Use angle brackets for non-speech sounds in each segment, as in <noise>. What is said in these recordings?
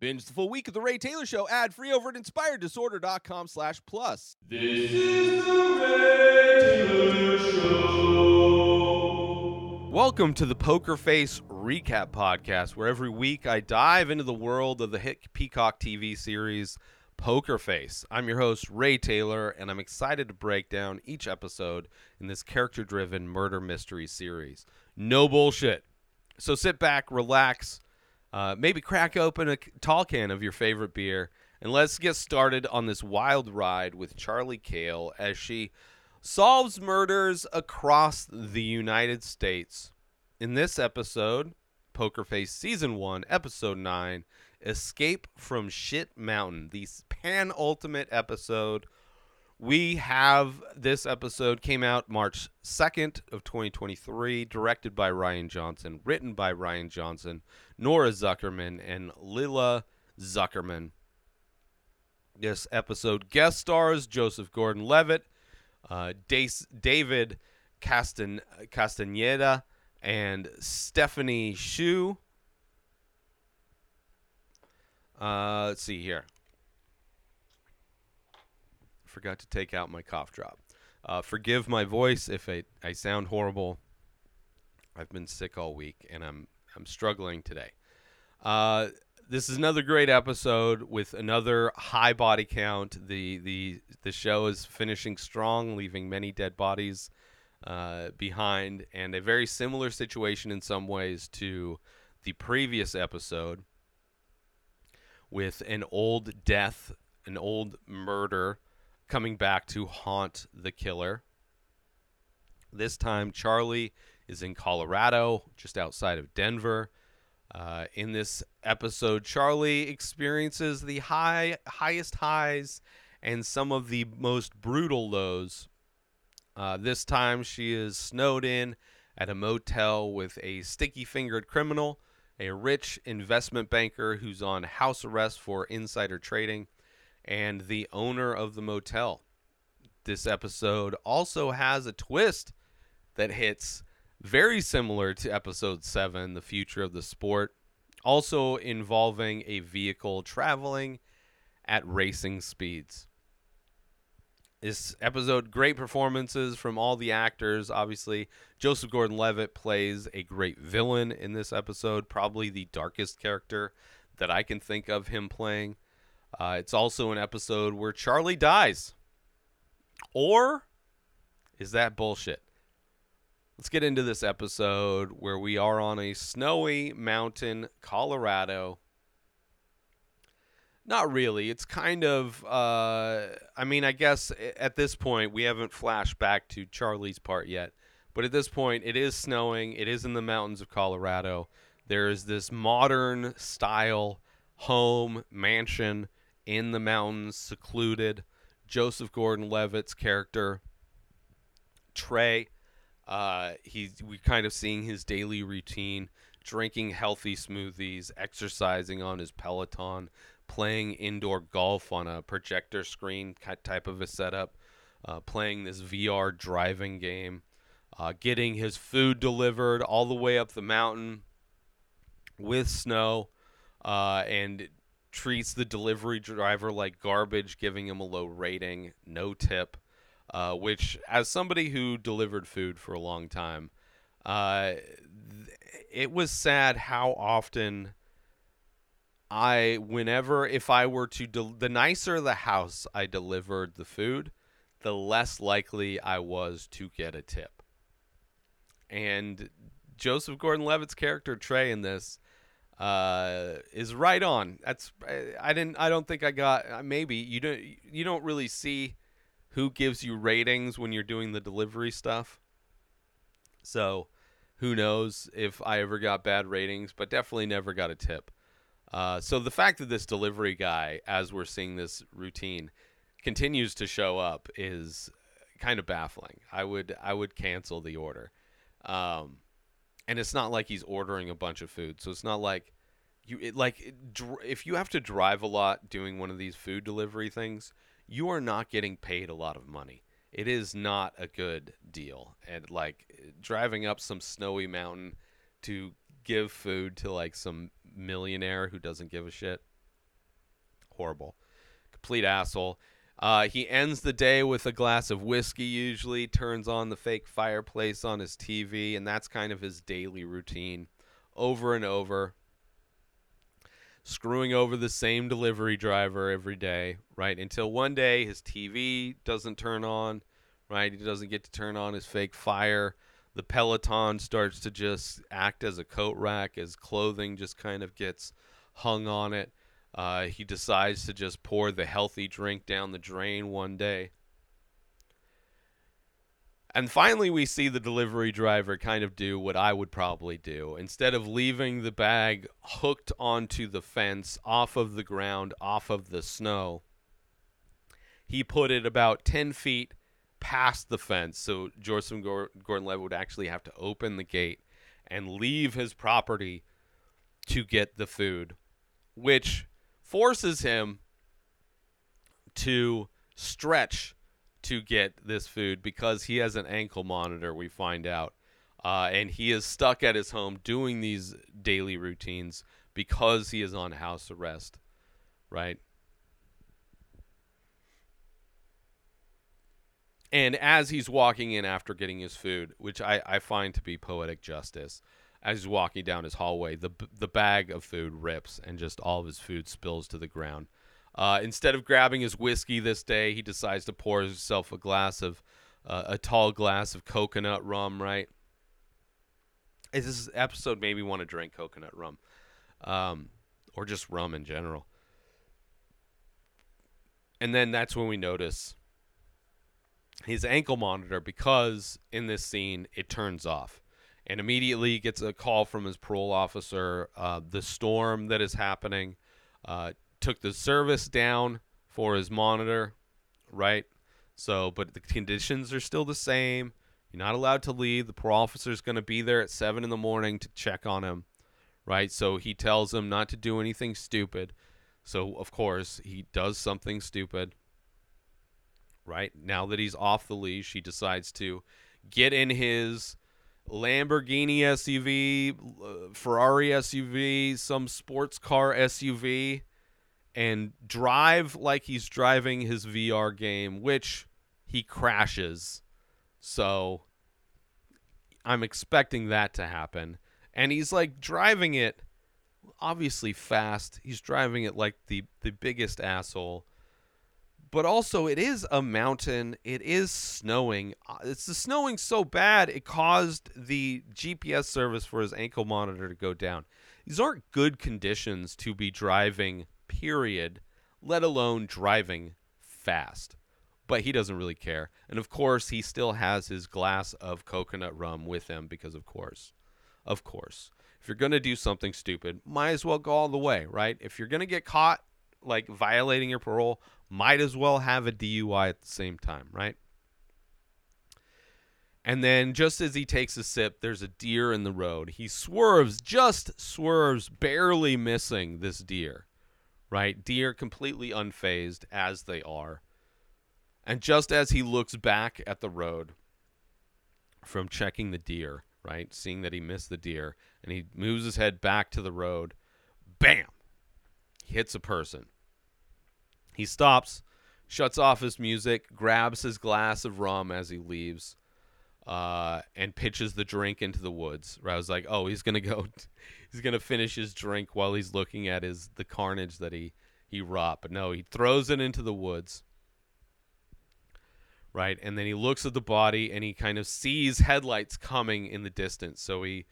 Binge the full week of The Ray Taylor Show ad free over at inspireddisorder.com slash plus. This is the Ray Taylor Show. Welcome to the Poker Face Recap Podcast, where every week I dive into the world of the hit Peacock TV series Poker Face. I'm your host, Ray Taylor, and I'm excited to break down each episode in this character driven murder mystery series. No bullshit. So sit back, relax, uh, maybe crack open a tall can of your favorite beer, and let's get started on this wild ride with Charlie Cale as she solves murders across the United States. In this episode, Poker Face Season 1, Episode 9, Escape from Shit Mountain, the pan ultimate episode. We have this episode came out March 2nd of 2023, directed by Rian Johnson, written by Rian Johnson, Nora Zuckerman, and Lilla Zuckerman. This episode guest stars Joseph Gordon-Levitt, uh, Dace, David Castan, Castaneda, and Stephanie Hsu. Uh, let's see here. Forgot to take out my cough drop. Uh, forgive my voice if I, I sound horrible. I've been sick all week and I'm I'm struggling today. Uh, this is another great episode with another high body count. The the the show is finishing strong, leaving many dead bodies uh, behind, and a very similar situation in some ways to the previous episode with an old death, an old murder coming back to haunt the killer. This time, Charlie is in Colorado, just outside of Denver. Uh, in this episode, Charlie experiences the high, highest highs and some of the most brutal lows. Uh, this time, she is snowed in at a motel with a sticky fingered criminal, a rich investment banker who's on house arrest for insider trading, and the owner of the motel. This episode also has a twist that hits very similar to episode 7, The Future of the Sport, also involving a vehicle traveling at racing speeds. This episode, great performances from all the actors. Obviously, Joseph Gordon Levitt plays a great villain in this episode, probably the darkest character that I can think of him playing. Uh, it's also an episode where Charlie dies. Or is that bullshit? Let's get into this episode where we are on a snowy mountain, Colorado. Not really. It's kind of, uh, I mean, I guess at this point we haven't flashed back to Charlie's part yet. But at this point, it is snowing. It is in the mountains of Colorado. There is this modern style home, mansion in the mountains, secluded. Joseph Gordon-Levitt's character, Trey, uh, he's we kind of seeing his daily routine, drinking healthy smoothies, exercising on his Peloton, playing indoor golf on a projector screen type of a setup, uh, playing this VR driving game, uh, getting his food delivered all the way up the mountain with snow, uh, and treats the delivery driver like garbage, giving him a low rating, no tip. Uh, which, as somebody who delivered food for a long time, uh, th- it was sad how often I, whenever, if I were to, del- the nicer the house I delivered the food, the less likely I was to get a tip. And Joseph Gordon-Levitt's character Trey in this uh, is right on. That's I, didn't I don't think I got uh, maybe you don't you don't really see who gives you ratings when you're doing the delivery stuff. So, who knows if I ever got bad ratings, but definitely never got a tip. Uh, so the fact that this delivery guy, as we're seeing this routine, continues to show up is kind of baffling. I would I would cancel the order. Um, and it's not like he's ordering a bunch of food, so it's not like you it, like dr- if you have to drive a lot doing one of these food delivery things, you are not getting paid a lot of money. It is not a good deal, and like driving up some snowy mountain to give food to like some millionaire who doesn't give a shit. horrible, complete asshole. Uh, he ends the day with a glass of whiskey. Usually, turns on the fake fireplace on his TV, and that's kind of his daily routine, over and over. Screwing over the same delivery driver every day, right? Until one day his TV doesn't turn on, right? He doesn't get to turn on his fake fire the Peloton starts to just act as a coat rack as clothing just kind of gets hung on it. Uh, he decides to just pour the healthy drink down the drain one day. And finally, we see the delivery driver kind of do what I would probably do. Instead of leaving the bag hooked onto the fence, off of the ground, off of the snow, he put it about 10 feet past the fence. So Joseph Gordon Levitt would actually have to open the gate and leave his property to get the food, which forces him to stretch to get this food because he has an ankle monitor, we find out. Uh, and he is stuck at his home doing these daily routines because he is on house arrest, right? And as he's walking in after getting his food, which I, I find to be poetic justice, as he's walking down his hallway, the the bag of food rips and just all of his food spills to the ground. Uh, instead of grabbing his whiskey this day, he decides to pour himself a glass of uh, a tall glass of coconut rum. Right? Is this episode made me want to drink coconut rum, um, or just rum in general. And then that's when we notice his ankle monitor because in this scene it turns off and immediately gets a call from his parole officer uh, the storm that is happening uh, took the service down for his monitor right? So but the conditions are still the same. You're not allowed to leave. The parole officer is going to be there at 7 in the morning to check on him right? So he tells him not to do anything stupid. So of course he does something stupid right? Now that he's off the leash, he decides to get in his Lamborghini SUV, uh, Ferrari SUV, some sports car SUV, and drive like he's driving his VR game, which he crashes. So I'm expecting that to happen. And he's like driving it obviously fast. He's driving it like the the biggest asshole but also it is a mountain. It is snowing. Uh, it's the snowing so bad it caused the GPS service for his ankle monitor to go down. These aren't good conditions to be driving, period, let alone driving fast. But he doesn't really care. And of course, he still has his glass of coconut rum with him because, of course, of course, if you're going to do something stupid, might as well go all the way, right? If you're going to get caught like violating your parole, might as well have a DUI at the same time, right? And then just as he takes a sip, there's a deer in the road. He swerves, just swerves, barely missing this deer, right? Deer completely unfazed as they are. And just as he looks back at the road from checking the deer, right, seeing that he missed the deer, and he moves his head back to the road, bam, hits a person. He stops, shuts off his music, grabs his glass of rum as he leaves, uh, and pitches the drink into the woods. Where I was like, oh, he's gonna go, <laughs> he's gonna finish his drink while he's looking at his the carnage that he he wrought. But no, he throws it into the woods. Right, and then he looks at the body and he kind of sees headlights coming in the distance. So he,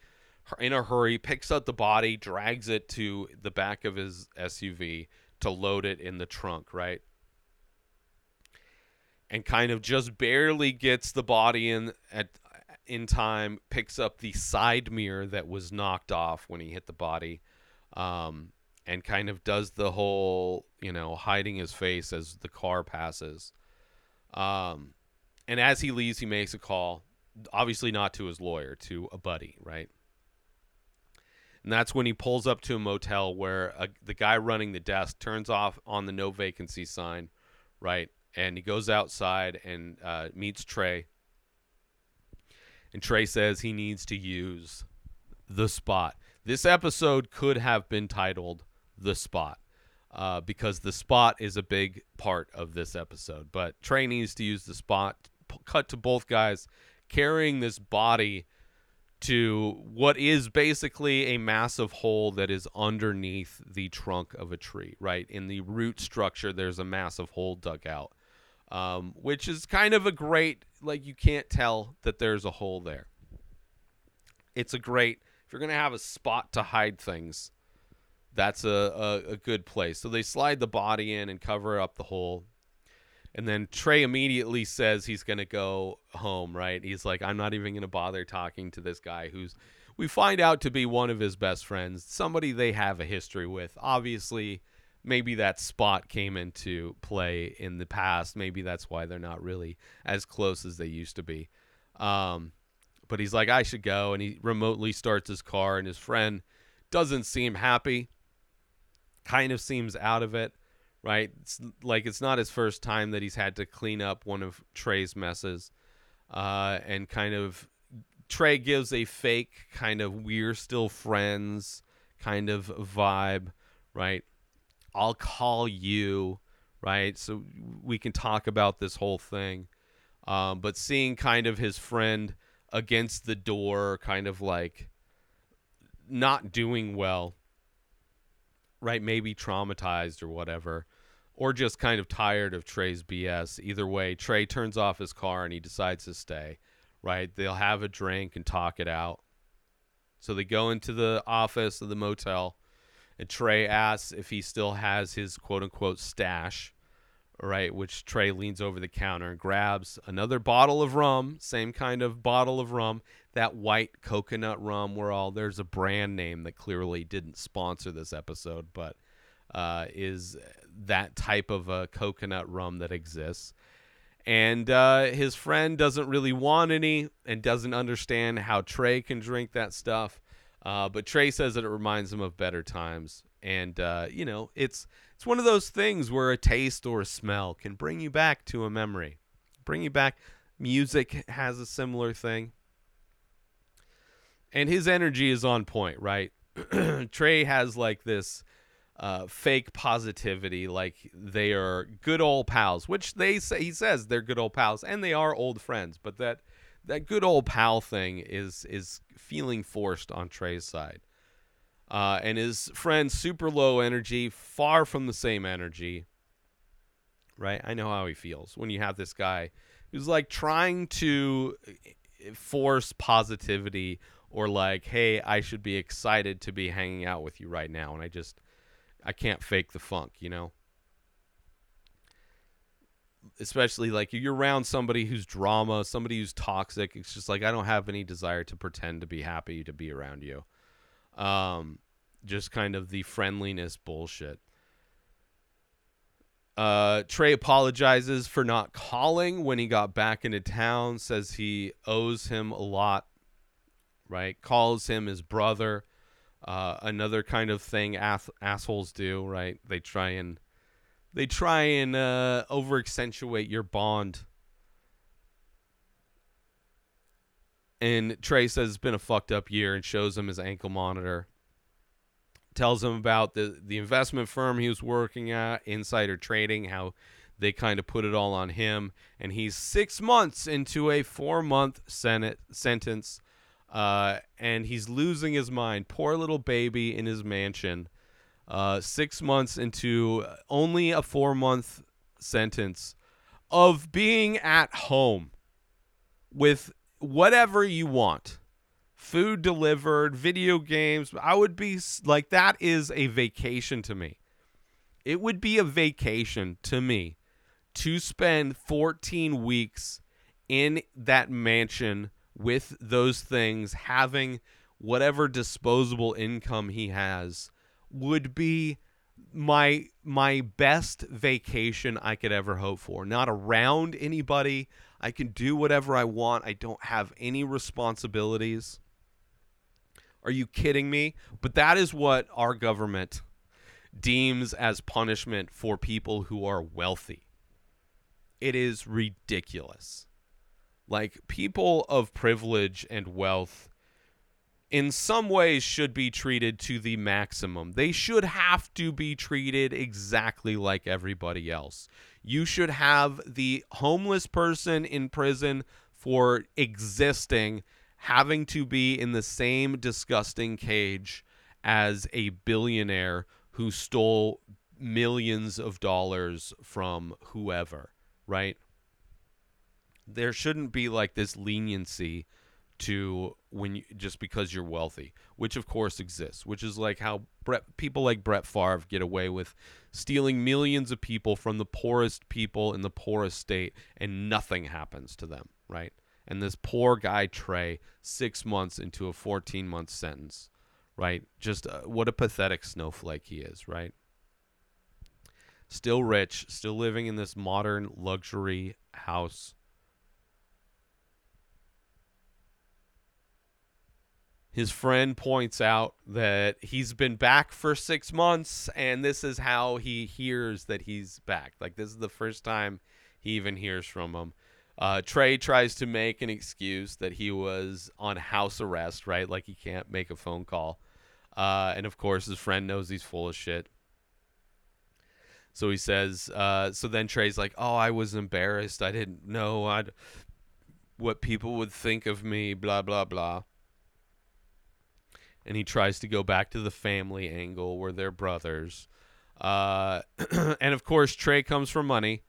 in a hurry, picks up the body, drags it to the back of his SUV, to load it in the trunk, right? And kind of just barely gets the body in at in time, picks up the side mirror that was knocked off when he hit the body, um, and kind of does the whole, you know, hiding his face as the car passes. Um, and as he leaves, he makes a call, obviously not to his lawyer, to a buddy, right? and that's when he pulls up to a motel where a, the guy running the desk turns off on the no vacancy sign, right? And he goes outside and uh, meets Trey. And Trey says he needs to use the spot. This episode could have been titled The Spot. uh, because the spot is a big part of this episode. But Trey needs to use the spot. P- cut to both guys carrying this body to what is basically a massive hole that is underneath the trunk of a tree, right? In the root structure, there's a massive hole dug out, um, which is kind of a great, like, you can't tell that there's a hole there. It's a great, if you're to have a spot to hide things, that's a, a, a good place. So they slide the body in and cover up the hole. And then Trey immediately says he's to go home, right? He's like, I'm not even to bother talking to this guy who's, we find out to be one of his best friends, somebody they have a history with. Obviously, maybe that spot came into play in the past. Maybe that's why they're not really as close as they used to be. Um, but he's like, I should go. And he remotely starts his car, and his friend doesn't seem happy, kind of seems out of it right? It's like it's not his first time that he's had to clean up one of Trey's messes, uh, and kind of Trey gives a fake kind of we're still friends kind of vibe, right? I'll call you, right? So we can talk about this whole thing. Um, but seeing kind of his friend against the door, kind of like not doing well, right? Maybe traumatized or whatever, or just kind of tired of Trey's BS. Either way, Trey turns off his car and he decides to stay, right? They'll have a drink and talk it out. So they go into the office of the motel, and Trey asks if he still has his quote unquote stash, right? Which Trey leans over the counter and grabs another bottle of rum, same kind of bottle of rum, that white coconut rum. Where all there's a brand name that clearly didn't sponsor this episode, but uh, is that type of a coconut rum that exists. And uh, his friend doesn't really want any and doesn't understand how Trey can drink that stuff. Uh, but Trey says that it reminds him of better times. And, uh, you know, it's it's one of those things where a taste or a smell can bring you back to a memory, bring you back. Music has a similar thing. And his energy is on point, right? <clears throat> Trey has like this uh, fake positivity, like they are good old pals, which they say he says they're good old pals, and they are old friends. But that that good old pal thing is is feeling forced on Trey's side, uh, and his friend super low energy, far from the same energy. Right, I know how he feels when you have this guy who's like trying to eh, force positivity or like, hey, I should be excited to be hanging out with you right now, and I just I can't fake the funk, you know? Especially like you're around somebody who's drama, somebody who's toxic. It's just like I don't have any desire to pretend to be happy to be around you. Um, just kind of the friendliness bullshit. Uh, Trey apologizes for not calling when he got back into town. Says he owes him a lot. Right? Calls him his brother. Uh, another kind of thing ass- assholes do, right? They try and they try and uh, over accentuate your bond. And Trey says it's been a fucked up year and shows him his ankle monitor. Tells him about the the investment firm he was working at, insider trading, how they kind of put it all on him, and he's six months into a four month senate sentence uh, and he's losing his mind. Poor little baby in his mansion. Uh, six months into only a four month sentence of being at home with whatever you want food delivered, video games. I would be like, that is a vacation to me. It would be a vacation to me to spend 14 weeks in that mansion with those things, having whatever disposable income he has would be my my best vacation I could ever hope for. Not around anybody. I can do whatever I want. I don't have any responsibilities. Are you kidding me? But that is what our government deems as punishment for people who are wealthy. It is ridiculous. Like people of privilege and wealth in some ways should be treated to the maximum. They should have to be treated exactly like everybody else. You should have the homeless person in prison for existing having to be in the same disgusting cage as a billionaire who stole millions of dollars from whoever, right? There shouldn't be like this leniency to when you just because you're wealthy, which of course exists, which is like how Brett, people like Brett Favre get away with stealing millions of people from the poorest people in the poorest state and nothing happens to them, right? And this poor guy Trey, six months into a 14 month sentence, right? Just uh, what a pathetic snowflake he is, right? Still rich, still living in this modern luxury house his friend points out that he's been back for six months and this is how he hears that he's back. Like this is the first time he even hears from him. Uh, trey tries to make an excuse that he was on house arrest right? Like he can't make a phone call. Uh, and of course his friend knows he's full of shit. So he says uh, so then trey's like oh i was embarrassed. I didn't know I'd, what people would think of me blah blah blah and he tries to go back to the family angle where they're brothers. Uh, <clears throat> and of course, Trey comes from money,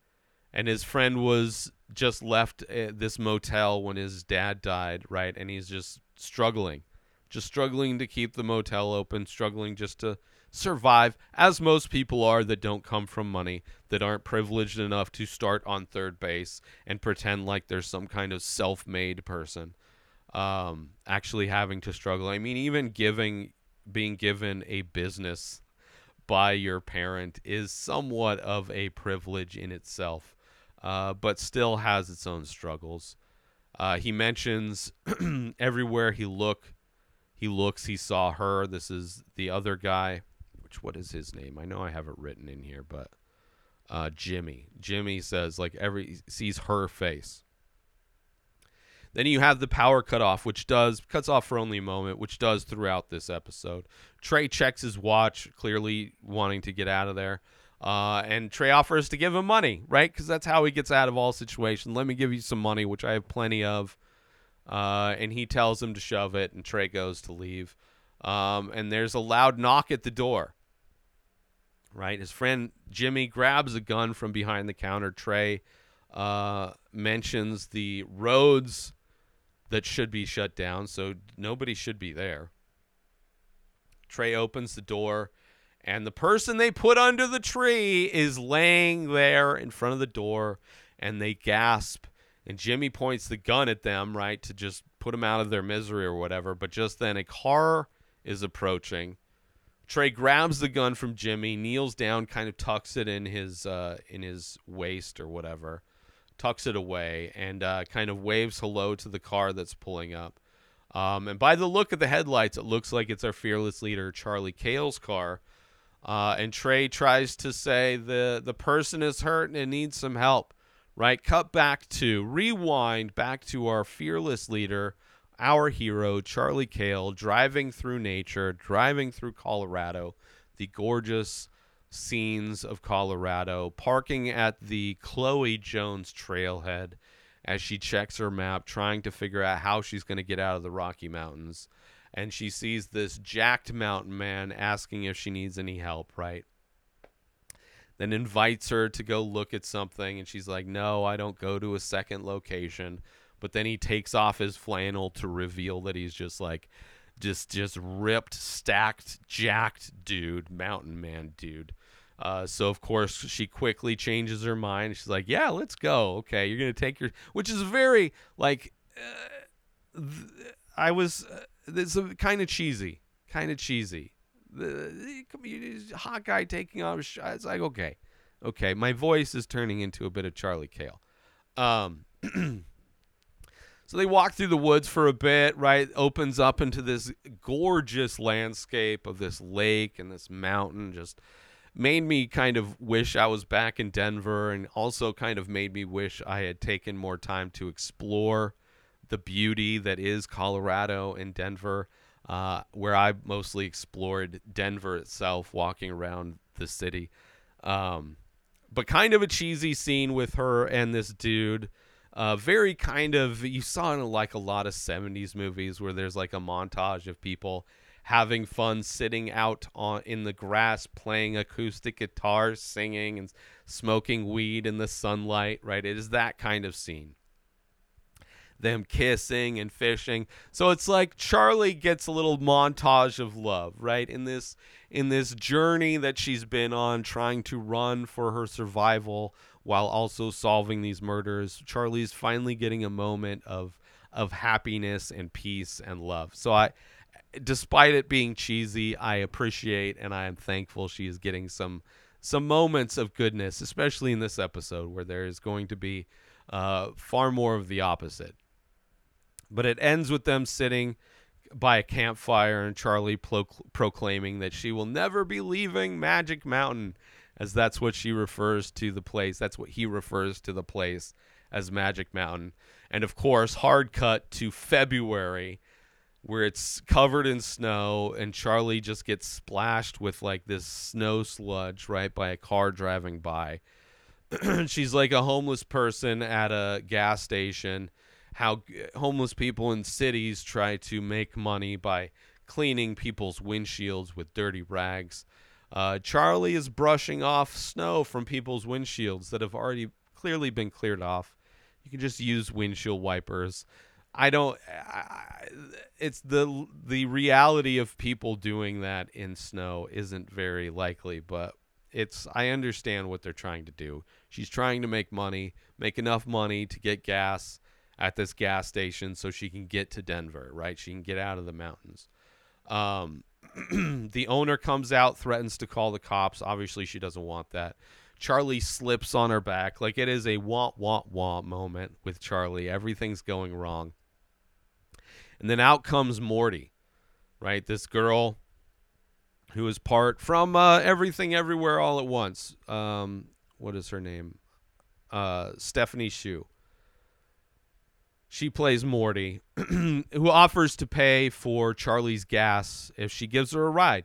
and his friend was just left at this motel when his dad died, right? And he's just struggling, just struggling to keep the motel open, struggling just to survive, as most people are that don't come from money, that aren't privileged enough to start on third base and pretend like they're some kind of self made person um, actually having to struggle. I mean, even giving being given a business by your parent is somewhat of a privilege in itself, uh, but still has its own struggles. Uh, he mentions <clears throat> everywhere he look, he looks, he saw her. This is the other guy. Which what is his name? I know I have it written in here, but uh, Jimmy. Jimmy says like every sees her face. Then you have the power cutoff, which does cuts off for only a moment, which does throughout this episode. Trey checks his watch, clearly wanting to get out of there. Uh, and Trey offers to give him money, right? Because that's how he gets out of all situations. Let me give you some money, which I have plenty of. Uh, and he tells him to shove it, and Trey goes to leave. Um, and there's a loud knock at the door. Right, his friend Jimmy grabs a gun from behind the counter. Trey uh, mentions the roads that should be shut down, so nobody should be there. Trey opens the door, and the person they put under the tree is laying there in front of the door, and they gasp. And Jimmy points the gun at them, right, to just put them out of their misery or whatever. But just then, a car is approaching. Trey grabs the gun from Jimmy, kneels down, kind of tucks it in his uh, in his waist or whatever, tucks it away, and uh, kind of waves hello to the car that's pulling up. Um, and by the look of the headlights, it looks like it's our fearless leader, Charlie Cale's car. Uh, and Trey tries to say the the person is hurt and needs some help. Right? Cut back to rewind back to our fearless leader, our hero, Charlie Cale, driving through nature, driving through Colorado, the gorgeous scenes of Colorado, parking at the Chloe Jones trailhead as she checks her map, trying to figure out how she's going to get out of the Rocky Mountains. And she sees this jacked mountain man asking if she needs any help, right? Then invites her to go look at something, and she's like, No, I don't go to a second location. But then he takes off his flannel to reveal that he's just like, just just ripped, stacked, jacked dude, mountain man dude. Uh, so of course she quickly changes her mind. She's like, "Yeah, let's go. Okay, you're gonna take your," which is very like, uh, th- I was, uh, it's kind of cheesy, kind of cheesy. The, the hot guy taking off. It's like okay, okay. My voice is turning into a bit of Charlie Cale. Um, <clears throat> so they walk through the woods for a bit. Right, opens up into this gorgeous landscape of this lake and this mountain. Just made me kind of wish I was back in Denver and also kind of made me wish I had taken more time to explore the beauty that is Colorado and Denver. uh, where I mostly explored Denver itself, walking around the city. Um, but kind of a cheesy scene with her and this dude. Uh, very kind of you saw in like a lot of 70s movies where there's like a montage of people having fun sitting out on in the grass playing acoustic guitars singing and smoking weed in the sunlight right? It is that kind of scene. Them kissing and fishing. So it's like charlie gets a little montage of love right? In this in this journey that she's been on trying to run for her survival while also solving these murders charlie's finally getting a moment of of happiness and peace and love. So i despite it being cheesy, I appreciate and I am thankful she is getting some some moments of goodness, especially in this episode where there is going to be uh, far more of the opposite. But it ends with them sitting by a campfire and Charlie pro- proclaiming that she will never be leaving Magic Mountain, as that's what she refers to the place. That's what he refers to the place as Magic Mountain. And of course, hard cut to February where it's covered in snow and Charlie just gets splashed with like this snow sludge right by a car driving by. <clears throat> She's like a homeless person at a gas station. How homeless people in cities try to make money by cleaning people's windshields with dirty rags. Uh, Charlie is brushing off snow from people's windshields that have already clearly been cleared off. You can just use windshield wipers. I don't. I, it's the the reality of people doing that in snow isn't very likely, but it's. I understand what they're trying to do. She's trying to make money, make enough money to get gas at this gas station so she can get to Denver. Right, she can get out of the mountains. Um, <clears throat> the owner comes out, threatens to call the cops. Obviously, she doesn't want that. Charlie slips on her back. Like it is a want, want, want moment with Charlie. Everything's going wrong. And then out comes Morty, right? This girl who is part from uh, Everything Everywhere All at Once. Um, what is her name? Uh, Stephanie Hsu. She plays Morty, <clears throat> who offers to pay for Charlie's gas if she gives her a ride.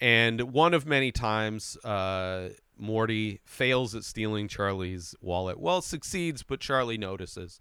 And one of many times, uh, Morty fails at stealing Charlie's wallet. Well, succeeds, but Charlie notices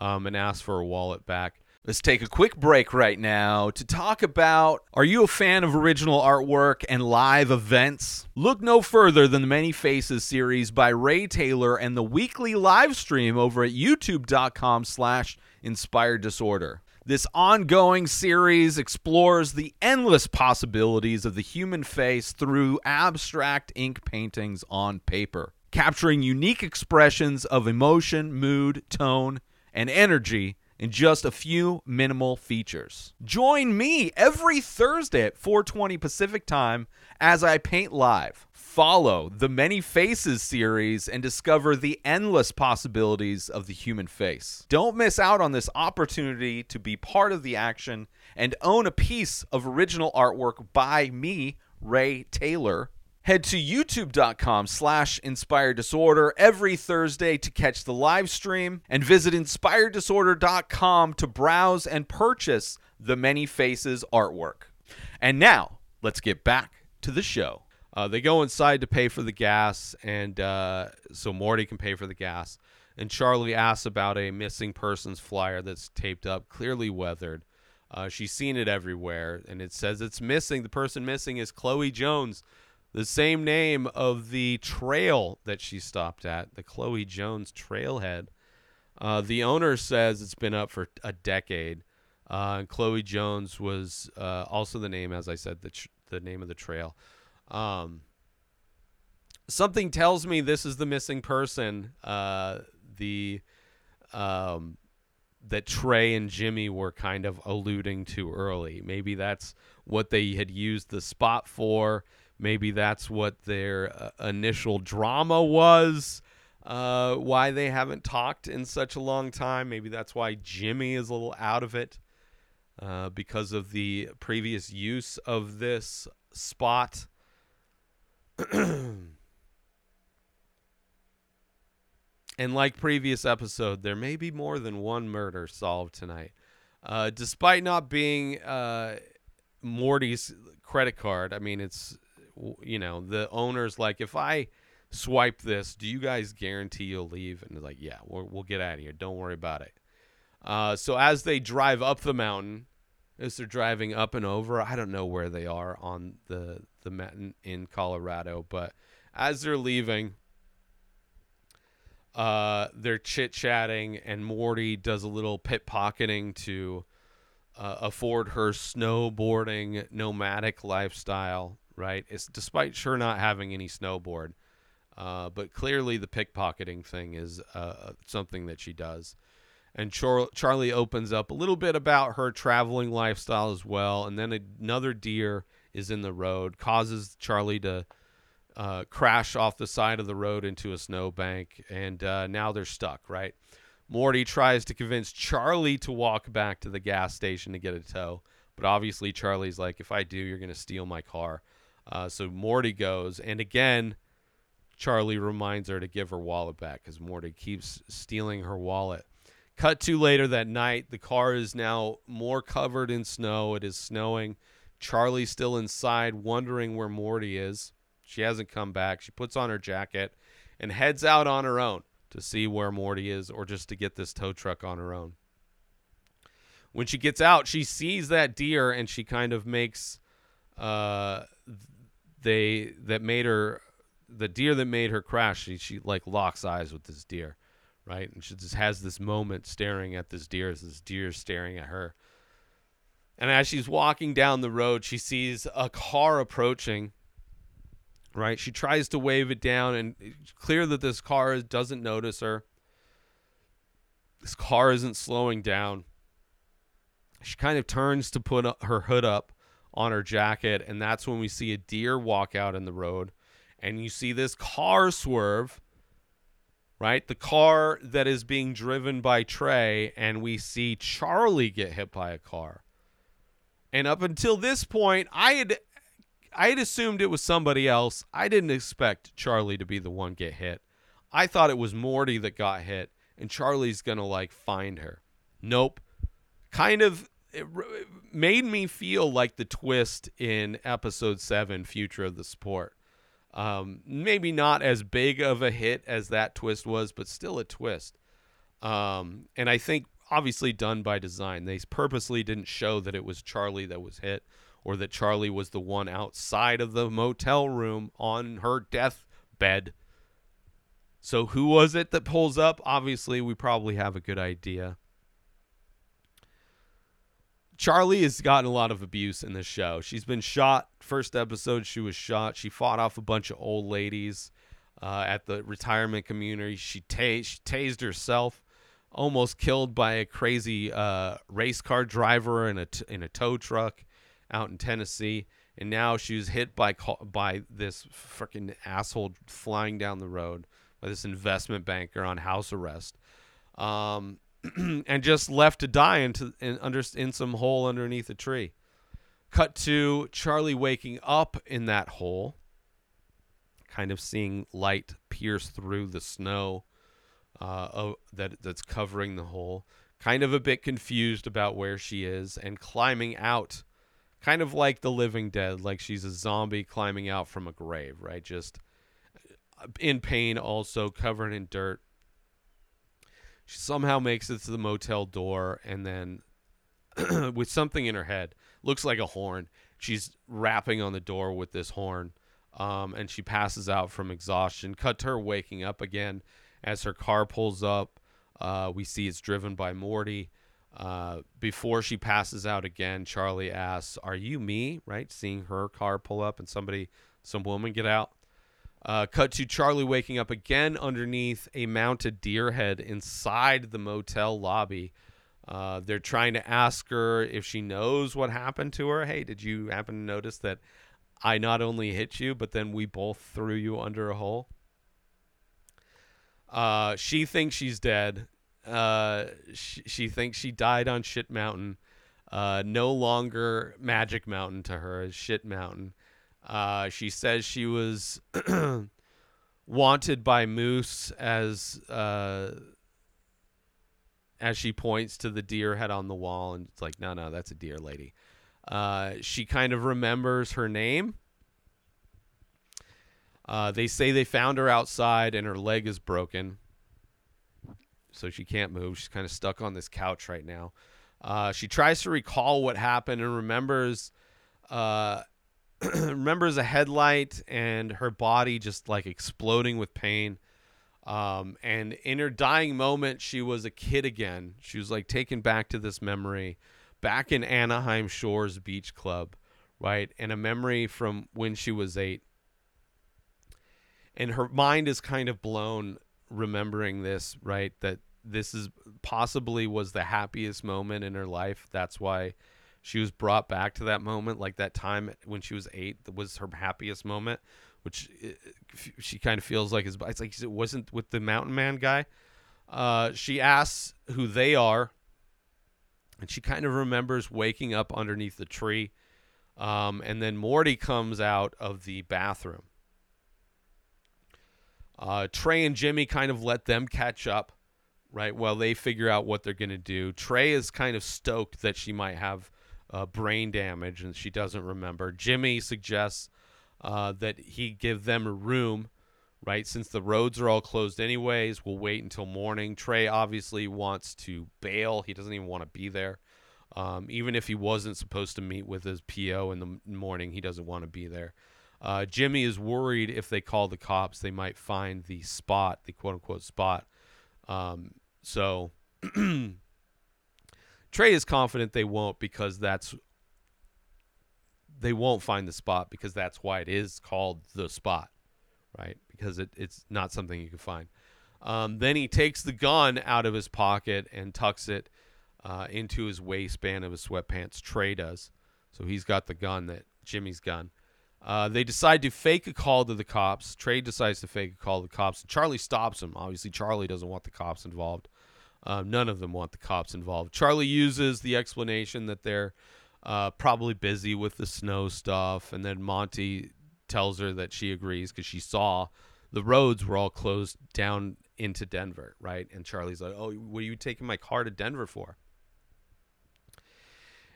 um, and ask for a wallet back. Let's take a quick break right now to talk about Are you a fan of original artwork and live events? Look no further than the Many Faces series by Ray Taylor and the weekly live stream over at youtube.com slash inspired disorder. This ongoing series explores the endless possibilities of the human face through abstract ink paintings on paper, capturing unique expressions of emotion, mood, tone, and energy in just a few minimal features. Join me every Thursday at 4:20 Pacific Time as I paint live. Follow the Many Faces series and discover the endless possibilities of the human face. Don't miss out on this opportunity to be part of the action and own a piece of original artwork by me, Ray Taylor, Head to youtube.com slash inspired disorder every Thursday to catch the live stream and visit inspireddisorder.com to browse and purchase the Many Faces artwork. And now, let's get back to the show. Uh, they go inside to pay for the gas, and uh, so Morty can pay for the gas. And Charlie asks about a missing persons flyer that's taped up, clearly weathered. Uh, she's seen it everywhere, and it says it's missing. The person missing is Chloe Jones, the same name of the trail that she stopped at, the Chloe Jones Trailhead. Uh, the owner says it's been up for a decade. Uh, Chloe Jones was uh, also the name, as I said, the tr- the name of the trail. Um, something tells me this is the missing person. Uh, the um, that Trey and Jimmy were kind of alluding to early. Maybe that's what they had used the spot for. Maybe that's what their uh, initial drama was. Uh, why they haven't talked in such a long time. Maybe that's why Jimmy is a little out of it uh, because of the previous use of this spot. <clears throat> and like previous episode, there may be more than one murder solved tonight. Uh, despite not being uh, Morty's credit card, I mean, it's you know the owner's like, if I swipe this, do you guys guarantee you'll leave? And they're like, yeah, we'll, we'll get out of here. Don't worry about it. Uh, so as they drive up the mountain, as they're driving up and over, I don't know where they are on the the mountain in Colorado, but as they're leaving, uh, they're chit chatting, and Morty does a little pit pocketing to uh, afford her snowboarding nomadic lifestyle. Right, it's despite sure not having any snowboard, uh, but clearly the pickpocketing thing is uh, something that she does. And Char- Charlie opens up a little bit about her traveling lifestyle as well, and then another deer is in the road, causes Charlie to uh, crash off the side of the road into a snowbank, and uh, now they're stuck, right? Morty tries to convince Charlie to walk back to the gas station to get a tow, but obviously Charlie's like, if I do, you're going to steal my car. Uh, so Morty goes, and again, Charlie reminds her to give her wallet back because Morty keeps stealing her wallet. Cut to later that night, the car is now more covered in snow. It is snowing. Charlie's still inside, wondering where Morty is. She hasn't come back. She puts on her jacket and heads out on her own to see where Morty is or just to get this tow truck on her own. When she gets out, she sees that deer and she kind of makes uh they that made her the deer that made her crash, she, she like locks eyes with this deer, right? And she just has this moment staring at this deer as this deer staring at her. And as she's walking down the road, she sees a car approaching. Right? She tries to wave it down, and it's clear that this car doesn't notice her. This car isn't slowing down. She kind of turns to put her hood up on her jacket, and that's when we see a deer walk out in the road. And you see this car swerve, right? The car that is being driven by Trey, and we see Charlie get hit by a car. And up until this point, I had I had assumed it was somebody else. I didn't expect Charlie to be the one get hit. I thought it was Morty that got hit and Charlie's going to like find her. Nope. Kind of it made me feel like the twist in episode 7 Future of the Sport. Um, maybe not as big of a hit as that twist was, but still a twist. Um, and I think obviously done by design. They purposely didn't show that it was Charlie that was hit or that Charlie was the one outside of the motel room on her deathbed. So who was it that pulls up? Obviously, we probably have a good idea. Charlie has gotten a lot of abuse in this show. She's been shot. First episode, she was shot. She fought off a bunch of old ladies uh, at the retirement community. She, ta- she tased herself almost killed by a crazy uh, race car driver in a t- in a tow truck out in Tennessee, and now she was hit by by this freaking asshole flying down the road by this investment banker on house arrest, um, <clears throat> and just left to die into in under in some hole underneath a tree. Cut to Charlie waking up in that hole, kind of seeing light pierce through the snow uh, that that's covering the hole. Kind of a bit confused about where she is and climbing out, kind of like the Living Dead, like she's a zombie climbing out from a grave, right? Just uh, in pain, also covered in dirt. She somehow makes it to the motel door and then, <clears throat> with something in her head, looks like a horn. She's rapping on the door with this horn, um, and she passes out from exhaustion. Cut to her waking up again as her car pulls up. Uh, we see it's driven by Morty. Uh, before she passes out again, Charlie asks, "Are you me?" Right, seeing her car pull up and somebody, some woman get out. Uh, cut to Charlie waking up again underneath a mounted deer head inside the motel lobby. Uh, they're trying to ask her if she knows what happened to her. Hey, did you happen to notice that I not only hit you, but then we both threw you under a hole? Uh, she thinks she's dead. Uh, she, she thinks she died on Shit Mountain. Uh, no longer Magic Mountain to her is Shit Mountain. Uh, she says she was <clears throat> wanted by Moose as uh, as she points to the deer head on the wall, and it's like, no, no, that's a deer lady. Uh, she kind of remembers her name. Uh, they say they found her outside and her leg is broken. So she can't move. She's kind of stuck on this couch right now. Uh, she tries to recall what happened and remembers uh, <clears throat> remembers a headlight and her body just like exploding with pain. Um, and in her dying moment, she was a kid again. She was like taken back to this memory, back in Anaheim Shores Beach Club, right? And a memory from when she was eight. And her mind is kind of blown remembering this, right? That this is possibly was the happiest moment in her life. That's why she was brought back to that moment, like that time when she was eight that was her happiest moment, which she kind of feels like is it's like it wasn't with the mountain man guy. Uh, she asks who they are, and she kind of remembers waking up underneath the tree. Um, and then Morty comes out of the bathroom. Uh, Trey and Jimmy kind of let them catch up, right? While they figure out what they're going to do. Trey is kind of stoked that she might have uh, brain damage and she doesn't remember. Jimmy suggests uh, that he give them a room, right? Since the roads are all closed anyways, we'll wait until morning. Trey obviously wants to bail. He doesn't even want to be there. Um, even if he wasn't supposed to meet with his PO in the morning, he doesn't want to be there. Uh, Jimmy is worried if they call the cops, they might find the spot, the quote unquote spot. Um, so <clears throat> Trey is confident they won't because that's they won't find the spot because that's why it is called the spot, right? Because it, it's not something you can find. Um, then he takes the gun out of his pocket and tucks it uh, into his waistband of his sweatpants. Trey does. So he's got the gun that Jimmy's gun. Uh, they decide to fake a call to the cops. Trey decides to fake a call to the cops. Charlie stops him. Obviously, Charlie doesn't want the cops involved. Um, none of them want the cops involved. Charlie uses the explanation that they're uh, probably busy with the snow stuff, and then Monty tells her that she agrees because she saw the roads were all closed down into Denver, right? And Charlie's like, "Oh, what are you taking my car to Denver for?"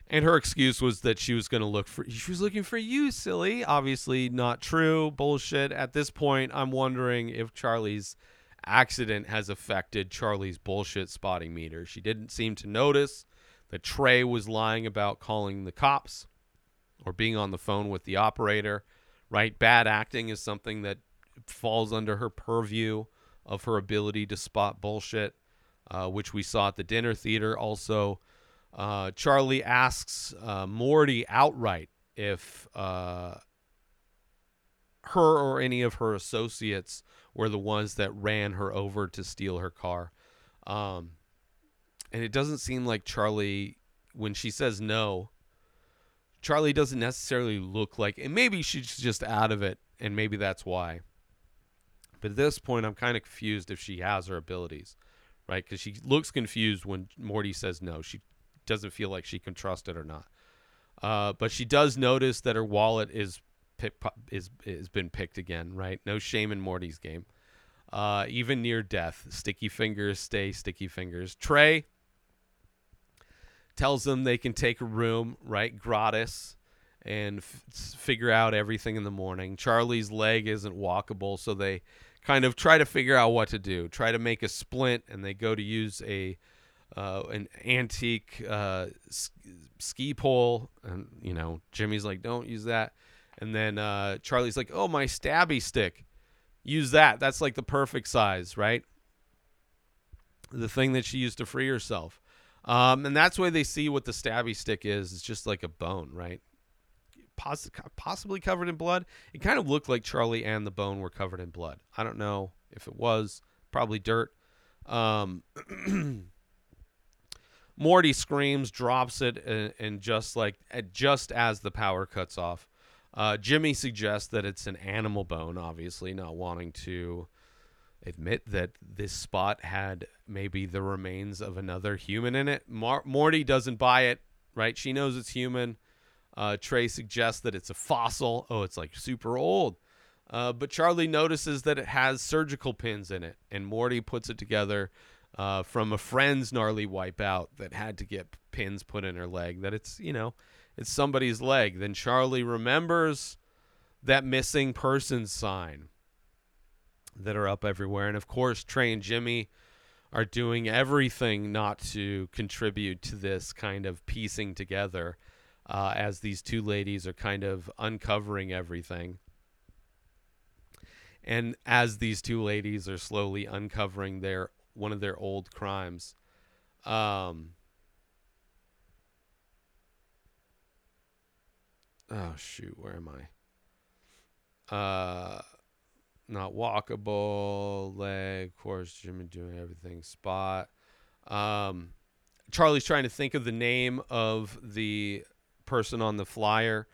And her excuse was that she was going to look for she was looking for you, silly. Obviously not true, bullshit. At this point, I'm wondering if Charlie's accident has affected Charlie's bullshit spotting meter. She didn't seem to notice that Trey was lying about calling the cops or being on the phone with the operator, right? Bad acting is something that falls under her purview of her ability to spot bullshit, uh, which we saw at the dinner theater. Also, uh, Charlie asks uh, Morty outright if uh, her or any of her associates were the ones that ran her over to steal her car. Um, and it doesn't seem like Charlie, when she says no, Charlie doesn't necessarily look like, and maybe she's just out of it, and maybe that's why. But at this point, I'm kind of confused if she has her abilities, right? Because she looks confused when Morty says no. She doesn't feel like she can trust it or not. Uh, but she does notice that her wallet is pick, is has been picked again. Right? No shame in Morty's game. Uh, even near death, sticky fingers stay sticky fingers. Trey tells them they can take a room right gratis and f- figure out everything in the morning. Charlie's leg isn't walkable, so they kind of try to figure out what to do. Try to make a splint, and they go to use a uh, an antique uh, ski pole, and you know Jimmy's like, "Don't use that." And then uh, Charlie's like, "Oh, my stabby stick, use that. That's like the perfect size, right?" The thing that she used to free herself, um, and that's why they see what the stabby stick is. It's just like a bone, right? Poss- possibly covered in blood. It kind of looked like Charlie and the bone were covered in blood. I don't know if it was. Probably dirt. Um, <clears throat> Morty screams, drops it, and, and just like just as the power cuts off, uh, Jimmy suggests that it's an animal bone. Obviously, not wanting to admit that this spot had maybe the remains of another human in it. Mar- Morty doesn't buy it. Right? She knows it's human. Uh, Trey suggests that it's a fossil. Oh, it's like super old. Uh, but Charlie notices that it has surgical pins in it, and Morty puts it together uh, from a friend's gnarly wipeout that had to get pins put in her leg. That it's you know it's somebody's leg. Then Charlie remembers that missing person sign that are up everywhere, and of course Trey and Jimmy are doing everything not to contribute to this kind of piecing together uh, as these two ladies are kind of uncovering everything. And as these two ladies are slowly uncovering their one of their old crimes, um, oh shoot, where am I? Uh, not walkable leg. Of course, Jimmy doing everything. Spot. Um, Charlie's trying to think of the name of the person on the flyer.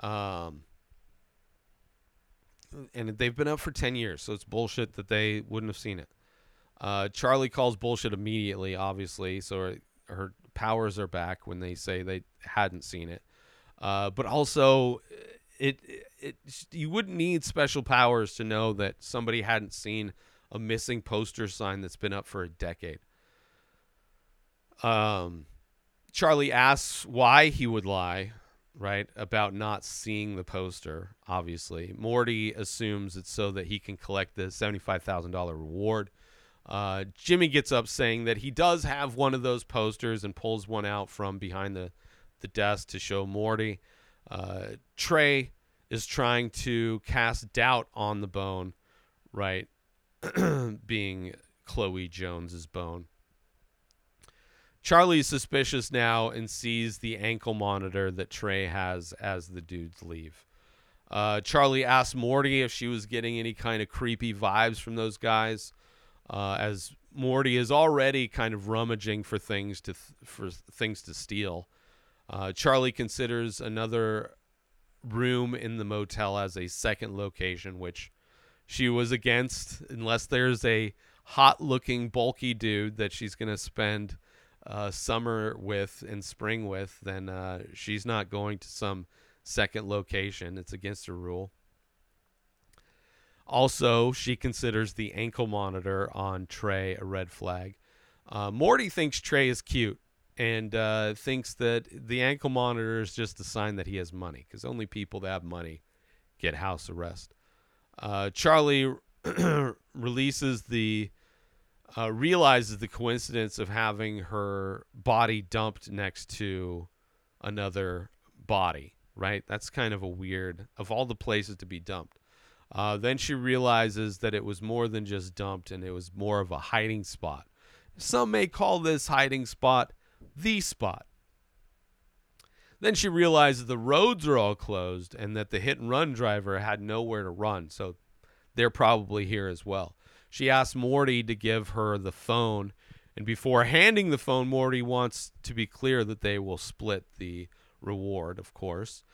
Um, and they've been up for 10 years, so it's bullshit that they wouldn't have seen it. Uh, Charlie calls bullshit immediately, obviously, so her, her powers are back when they say they hadn't seen it. Uh, but also, it, it, it you wouldn't need special powers to know that somebody hadn't seen a missing poster sign that's been up for a decade. Um, Charlie asks why he would lie, right, about not seeing the poster, obviously. Morty assumes it's so that he can collect the $75,000 reward. Uh, Jimmy gets up saying that he does have one of those posters and pulls one out from behind the, the desk to show Morty. Uh, Trey is trying to cast doubt on the bone, right, <clears throat> being Chloe Jones's bone. Charlie's suspicious now and sees the ankle monitor that Trey has as the dudes leave. Uh, Charlie asks Morty if she was getting any kind of creepy vibes from those guys, uh, as Morty is already kind of rummaging for things to th- for things to steal. Uh, Charlie considers another room in the motel as a second location, which she was against, unless there's a hot-looking, bulky dude that she's gonna spend uh, summer with and spring with, then uh, she's not going to some second location. It's against her rule. Also, she considers the ankle monitor on Trey a red flag. Uh, Morty thinks Trey is cute and uh, thinks that the ankle monitor is just a sign that he has money because only people that have money get house arrest. Uh, Charlie <clears throat> releases the uh, realizes the coincidence of having her body dumped next to another body, right? That's kind of a weird, of all the places to be dumped. Uh, then she realizes that it was more than just dumped and it was more of a hiding spot. Some may call this hiding spot the spot. Then she realizes the roads are all closed and that the hit and run driver had nowhere to run, so they're probably here as well. She asks Morty to give her the phone, and before handing the phone, Morty wants to be clear that they will split the reward, of course.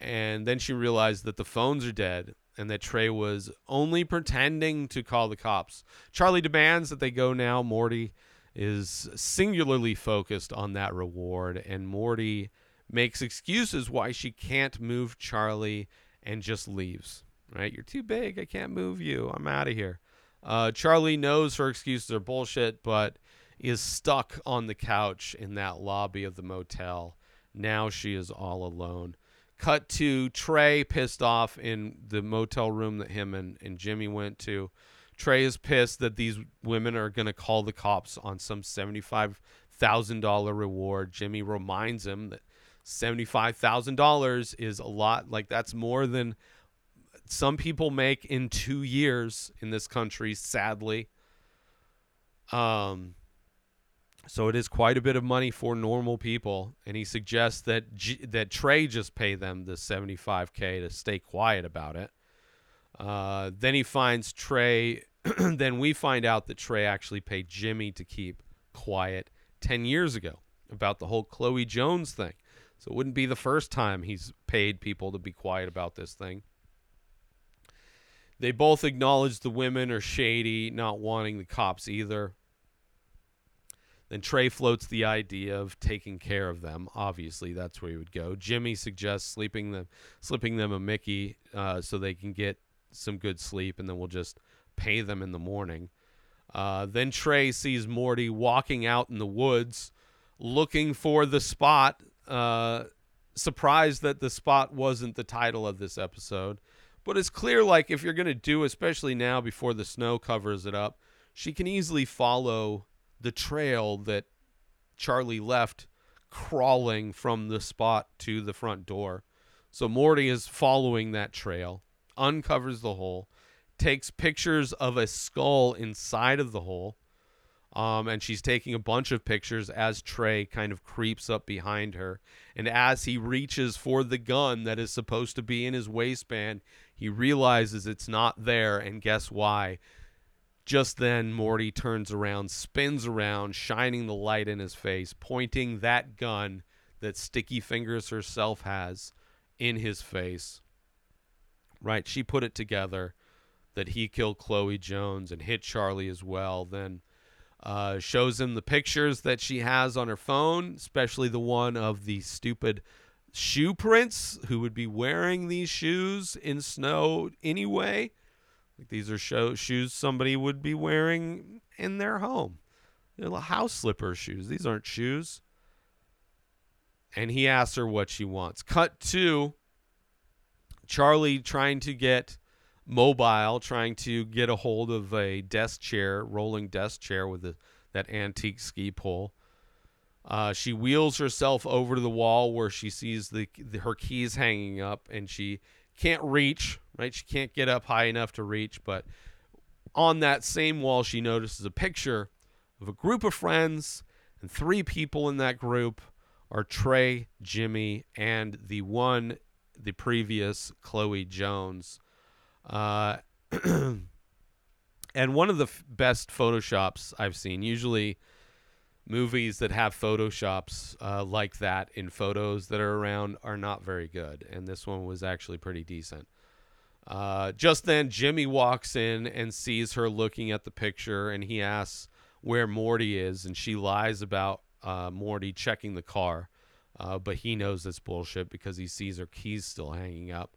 And then she realized that the phones are dead and that Trey was only pretending to call the cops. Charlie demands that they go now. Morty is singularly focused on that reward, and Morty makes excuses why she can't move Charlie and just leaves. Right? You're too big. I can't move you. I'm out of here. Uh, Charlie knows her excuses are bullshit, but is stuck on the couch in that lobby of the motel. Now she is all alone. Cut to Trey pissed off in the motel room that him and, and Jimmy went to. Trey is pissed that these women are going to call the cops on some $75,000 reward. Jimmy reminds him that $75,000 is a lot. Like, that's more than some people make in two years in this country, sadly. Um, so it is quite a bit of money for normal people, and he suggests that G- that Trey just pay them the 75k to stay quiet about it. Uh, then he finds Trey. <clears throat> then we find out that Trey actually paid Jimmy to keep quiet 10 years ago about the whole Chloe Jones thing. So it wouldn't be the first time he's paid people to be quiet about this thing. They both acknowledge the women are shady, not wanting the cops either. Then Trey floats the idea of taking care of them. Obviously, that's where he would go. Jimmy suggests sleeping them, slipping them a Mickey uh, so they can get some good sleep, and then we'll just pay them in the morning. Uh, then Trey sees Morty walking out in the woods looking for the spot. Uh, surprised that the spot wasn't the title of this episode. But it's clear, like, if you're going to do, especially now before the snow covers it up, she can easily follow the trail that Charlie left crawling from the spot to the front door. So Morty is following that trail, uncovers the hole, takes pictures of a skull inside of the hole, um, and she's taking a bunch of pictures as Trey kind of creeps up behind her. And as he reaches for the gun that is supposed to be in his waistband, he realizes it's not there. And guess why? Just then, Morty turns around, spins around, shining the light in his face, pointing that gun that Sticky Fingers herself has in his face. Right? She put it together that he killed Chloe Jones and hit Charlie as well. Then uh, shows him the pictures that she has on her phone, especially the one of the stupid shoe prints who would be wearing these shoes in snow anyway. Like these are show- shoes somebody would be wearing in their home. They're house slipper shoes. These aren't shoes. And he asks her what she wants. Cut to Charlie trying to get mobile, trying to get a hold of a desk chair, rolling desk chair with the, that antique ski pole. Uh, she wheels herself over to the wall where she sees the, the her keys hanging up, and she can't reach. Right, she can't get up high enough to reach. But on that same wall, she notices a picture of a group of friends, and three people in that group are Trey, Jimmy, and the one, the previous Chloe Jones. Uh, <clears throat> and one of the f- best photoshops I've seen. Usually, movies that have photoshops uh, like that in photos that are around are not very good, and this one was actually pretty decent. Uh, just then, Jimmy walks in and sees her looking at the picture, and he asks where Morty is, and she lies about uh, Morty checking the car. Uh, but he knows it's bullshit because he sees her keys still hanging up.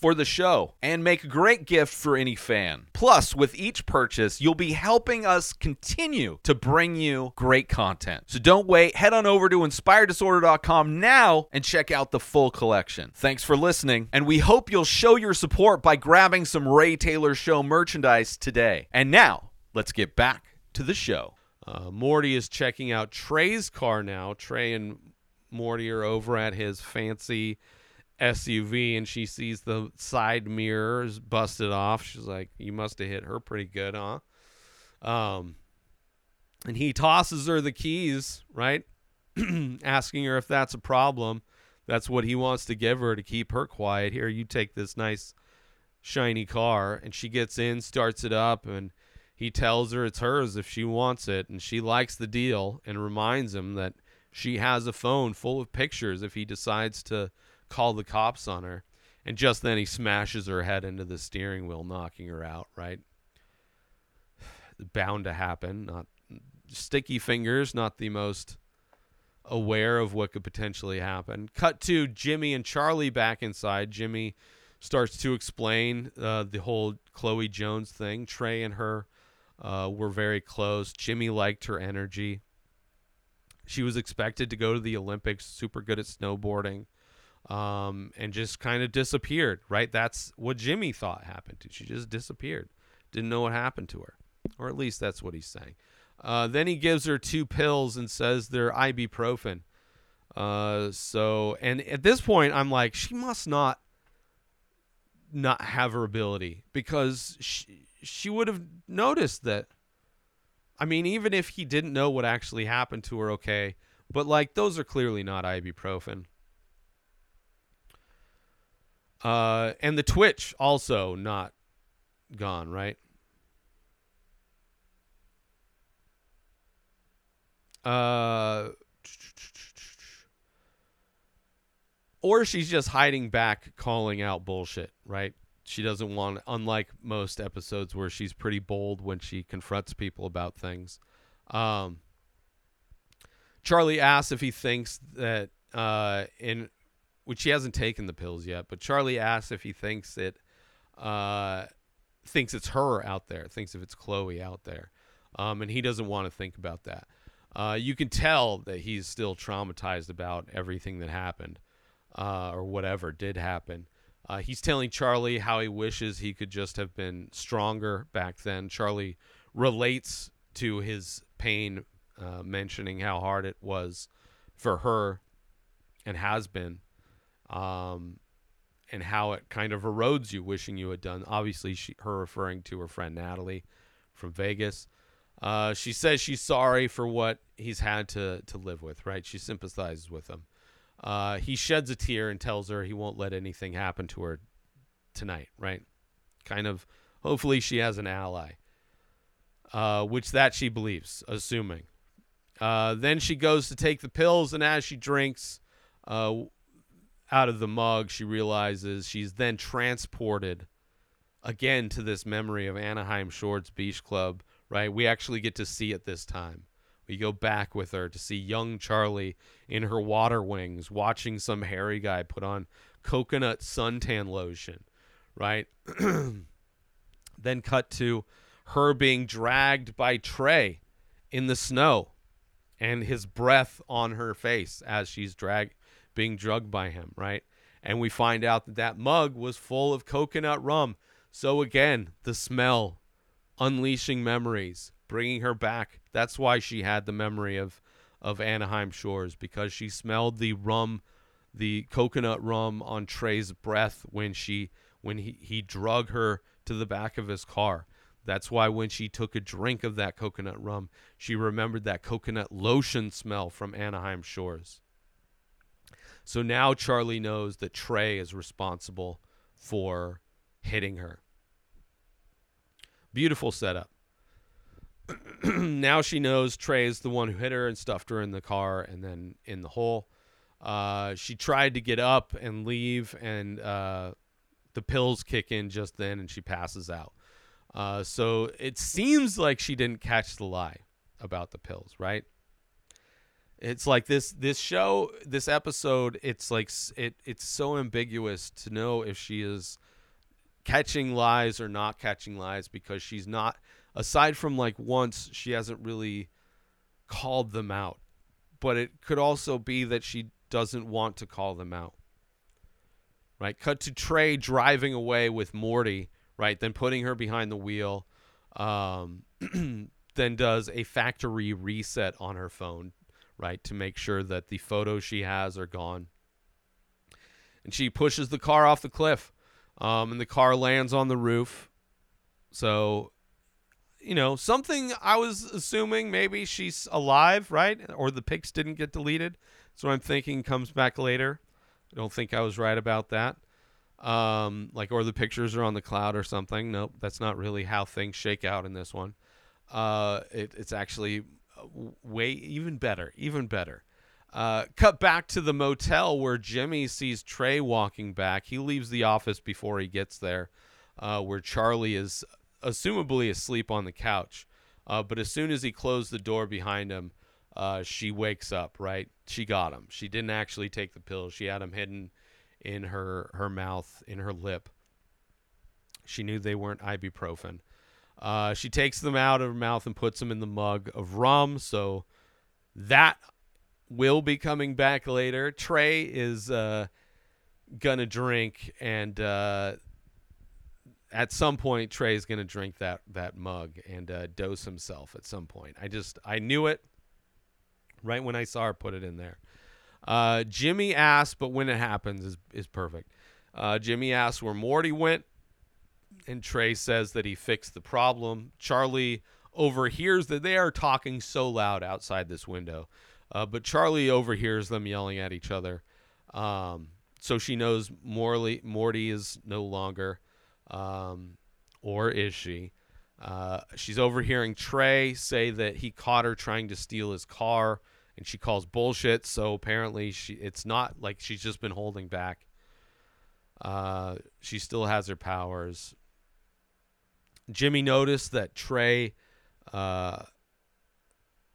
for the show and make a great gift for any fan. Plus, with each purchase, you'll be helping us continue to bring you great content. So don't wait, head on over to inspireddisorder.com now and check out the full collection. Thanks for listening, and we hope you'll show your support by grabbing some Ray Taylor Show merchandise today. And now, let's get back to the show. Uh, Morty is checking out Trey's car now. Trey and Morty are over at his fancy SUV, and she sees the side mirrors busted off. She's like, "You must have hit her pretty good, huh?" Um, and he tosses her the keys, right, <clears throat> asking her if that's a problem. That's what he wants to give her to keep her quiet. Here, you take this nice shiny car, and she gets in, starts it up, and he tells her it's hers if she wants it, and she likes the deal, and reminds him that she has a phone full of pictures if he decides to call the cops on her. And just then he smashes her head into the steering wheel, knocking her out, right? <sighs> Bound to happen. Not sticky fingers, not the most aware of what could potentially happen. Cut to Jimmy and Charlie back inside. Jimmy starts to explain uh, the whole Chloe Jones thing. Trey and her uh, were very close. Jimmy liked her energy. She was expected to go to the Olympics, super good at snowboarding um, and just kind of disappeared. Right, that's what Jimmy thought happened to. She just disappeared. Didn't know what happened to her, or at least that's what he's saying. Uh, then he gives her two pills and says they're ibuprofen. Uh, so, and at this point, I'm like, she must not not have her ability because she she would have noticed that. I mean, even if he didn't know what actually happened to her, okay, but like those are clearly not ibuprofen. Uh, and the Twitch also not gone, right? Uh, or she's just hiding back, calling out bullshit, right? She doesn't want, unlike most episodes where she's pretty bold when she confronts people about things. Um, Charlie asks if he thinks that uh, in which he hasn't taken the pills yet, but Charlie asks if he thinks it uh, thinks it's her out there, thinks if it's Chloe out there, um, and he doesn't want to think about that. Uh, you can tell that he's still traumatized about everything that happened, uh, or whatever did happen. Uh, he's telling Charlie how he wishes he could just have been stronger back then. Charlie relates to his pain, uh, mentioning how hard it was for her and has been, um, and how it kind of erodes you, wishing you had done. Obviously, she, her referring to her friend Natalie from Vegas. Uh, she says she's sorry for what he's had to to live with. Right? She sympathizes with him. Uh, he sheds a tear and tells her he won't let anything happen to her tonight. Right? Kind of. Hopefully, she has an ally. Uh, which that she believes, assuming. Uh, then she goes to take the pills, and as she drinks uh, out of the mug, she realizes she's then transported again to this memory of Anaheim Shores Beach Club. Right, we actually get to see it this time. We go back with her to see young Charlie in her water wings, watching some hairy guy put on coconut suntan lotion. Right, <clears throat> then cut to her being dragged by Trey in the snow and his breath on her face as she's drag being drugged by him, right? And we find out that that mug was full of coconut rum. So again, the smell unleashing memories, bringing her back. That's why she had the memory of of Anaheim Shores because she smelled the rum, the coconut rum on Trey's breath when she when he he drug her to the back of his car. That's why when she took a drink of that coconut rum, she remembered that coconut lotion smell from Anaheim Shores. So now Charlie knows that Trey is responsible for hitting her. Beautiful setup. <clears throat> now she knows Trey is the one who hit her and stuffed her in the car and then in the hole. Uh, she tried to get up and leave, and uh, the pills kick in just then, and she passes out. Uh, so it seems like she didn't catch the lie about the pills, right? It's like this this show, this episode. It's like it it's so ambiguous to know if she is catching lies or not catching lies because she's not. Aside from like once, she hasn't really called them out, but it could also be that she doesn't want to call them out. Right? Cut to Trey driving away with Morty right? Then putting her behind the wheel, um, <clears throat> then does a factory reset on her phone, right, to make sure that the photos she has are gone. And she pushes the car off the cliff, um, and the car lands on the roof. So, you know, something I was assuming maybe she's alive, right? Or the pics didn't get deleted. So I'm thinking comes back later. I don't think I was right about that um, like or the pictures are on the cloud or something. Nope, that's not really how things shake out in this one. Uh, it, it's actually way even better, even better. Uh, cut back to the motel where Jimmy sees Trey walking back. He leaves the office before he gets there, uh, where Charlie is assumably asleep on the couch. Uh, but as soon as he closed the door behind him, uh, she wakes up. Right, she got him. She didn't actually take the pills. She had him hidden in her her mouth, in her lip. She knew they weren't ibuprofen. Uh, she takes them out of her mouth and puts them in the mug of rum. So that will be coming back later. Trey is uh, gonna drink, and uh, at some point, Trey is gonna drink that that mug and uh, dose himself. At some point, I just I knew it right when I saw her put it in there. Uh, Jimmy asks, but when it happens is, is perfect. Uh, Jimmy asks where Morty went, and Trey says that he fixed the problem. Charlie overhears that they are talking so loud outside this window, uh, but Charlie overhears them yelling at each other. Um, so she knows Morley, Morty is no longer, um, or is she? Uh, she's overhearing Trey say that he caught her trying to steal his car and she calls bullshit. So apparently, she it's not like she's just been holding back. Uh, she still has her powers. Jimmy noticed that Trey uh,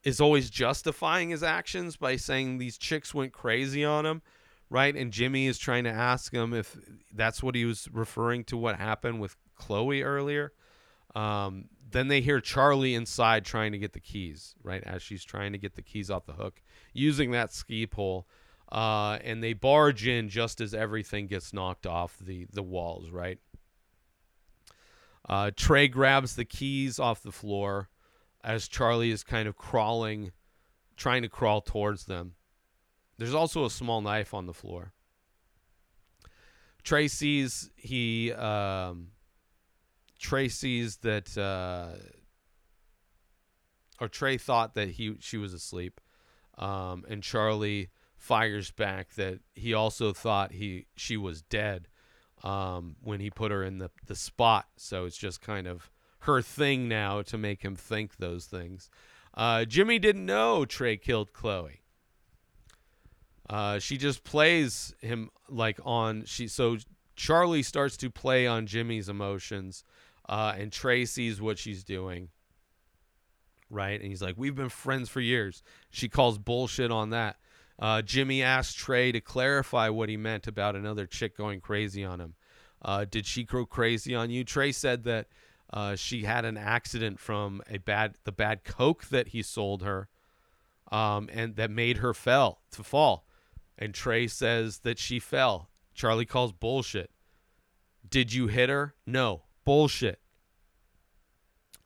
is always justifying his actions by saying these chicks went crazy on him, right? And Jimmy is trying to ask him if that's what he was referring to what happened with Chloe earlier. Um, then they hear Charlie inside trying to get the keys, right? As she's trying to get the keys off the hook using that ski pole. Uh, and they barge in just as everything gets knocked off the, the walls, right? Uh, Trey grabs the keys off the floor as Charlie is kind of crawling, trying to crawl towards them. There's also a small knife on the floor. Trey sees he um, Trey sees that uh, or Trey thought that he she was asleep, um, and Charlie fires back that he also thought he she was dead um, when he put her in the the spot. So it's just kind of her thing now to make him think those things. Uh, Jimmy didn't know Trey killed Chloe. Uh, she just plays him like on she so Charlie starts to play on Jimmy's emotions, uh, and Trey sees what she's doing. Right, and he's like, "We've been friends for years." She calls bullshit on that. Uh, Jimmy asked Trey to clarify what he meant about another chick going crazy on him. Uh, did she go crazy on you? Trey said that uh, she had an accident from a bad the bad coke that he sold her, um, and that made her fell to fall. And Trey says that she fell. Charlie calls bullshit. Did you hit her? No, bullshit.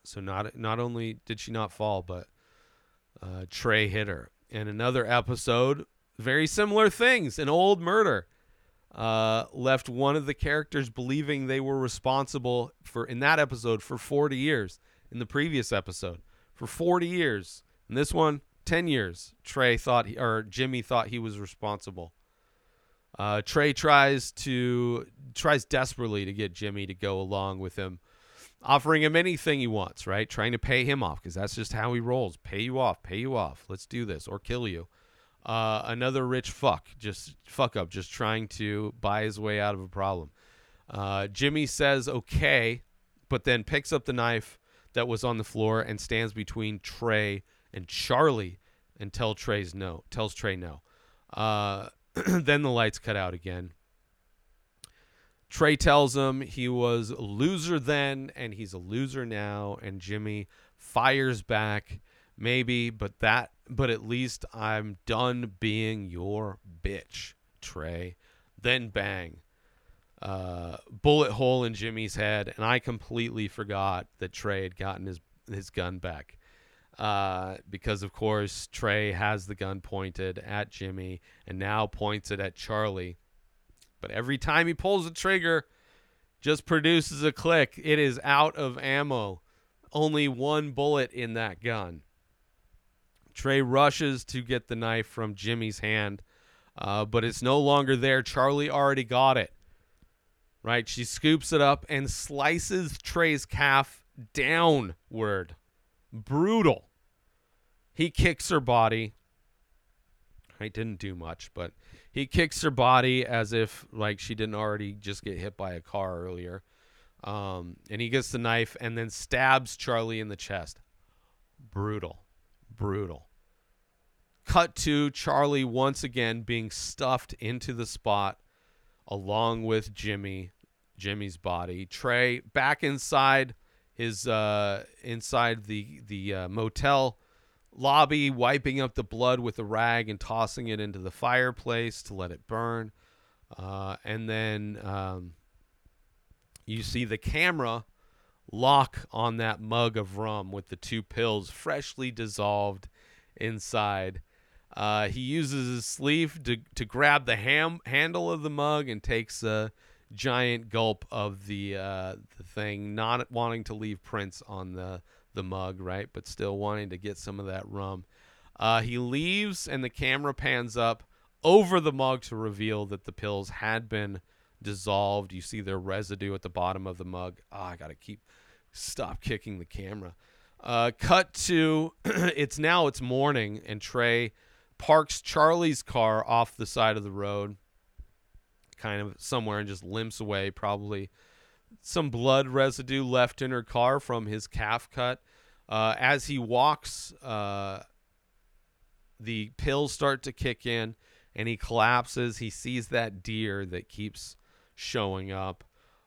So not not only did she not fall, but uh, Trey hit her. In another episode, very similar things. An old murder uh, left one of the characters believing they were responsible for in that episode for 40 years. In the previous episode, for 40 years. In this one, 10 years. Trey thought he, or Jimmy thought he was responsible. Uh, Trey tries to tries desperately to get Jimmy to go along with him, offering him anything he wants. Right, trying to pay him off because that's just how he rolls. Pay you off, pay you off. Let's do this or kill you. Uh, another rich fuck, just fuck up, just trying to buy his way out of a problem. Uh, Jimmy says okay, but then picks up the knife that was on the floor and stands between Trey and Charlie and tell Trey's no. Tells Trey no. Uh, <clears throat> then the lights cut out again. Trey tells him he was a loser then and he's a loser now, and Jimmy fires back, maybe, but that, but at least I'm done being your bitch, Trey. Then bang, uh, bullet hole in Jimmy's head, and I completely forgot that Trey had gotten his his gun back. Uh, because of course Trey has the gun pointed at Jimmy and now points it at Charlie. But every time he pulls the trigger, just produces a click. It is out of ammo. Only one bullet in that gun. Trey rushes to get the knife from Jimmy's hand, uh, but it's no longer there. Charlie already got it. Right? She scoops it up and slices Trey's calf downward. Brutal. He kicks her body. I didn't do much, but he kicks her body as if like she didn't already just get hit by a car earlier. Um, and he gets the knife and then stabs Charlie in the chest. Brutal. Brutal. Cut to Charlie once again being stuffed into the spot along with Jimmy, Jimmy's body. Trey back inside his uh inside the the uh, motel lobby, wiping up the blood with a rag and tossing it into the fireplace to let it burn. Uh, and then um, you see the camera lock on that mug of rum with the two pills freshly dissolved inside. Uh, he uses his sleeve to, to grab the ham- handle of the mug and takes a giant gulp of the uh, the thing, not wanting to leave prints on the the mug, right? But still wanting to get some of that rum. Uh, he leaves, and the camera pans up over the mug to reveal that the pills had been dissolved. You see their residue at the bottom of the mug. Ah, I gotta keep stop kicking the camera. Uh, cut to <clears throat> it's now it's morning, and Trey parks Charlie's car off the side of the road, kind of somewhere, and just limps away. Probably some blood residue left in her car from his calf cut. Uh, as he walks, uh, the pills start to kick in, and he collapses. He sees that deer that keeps showing up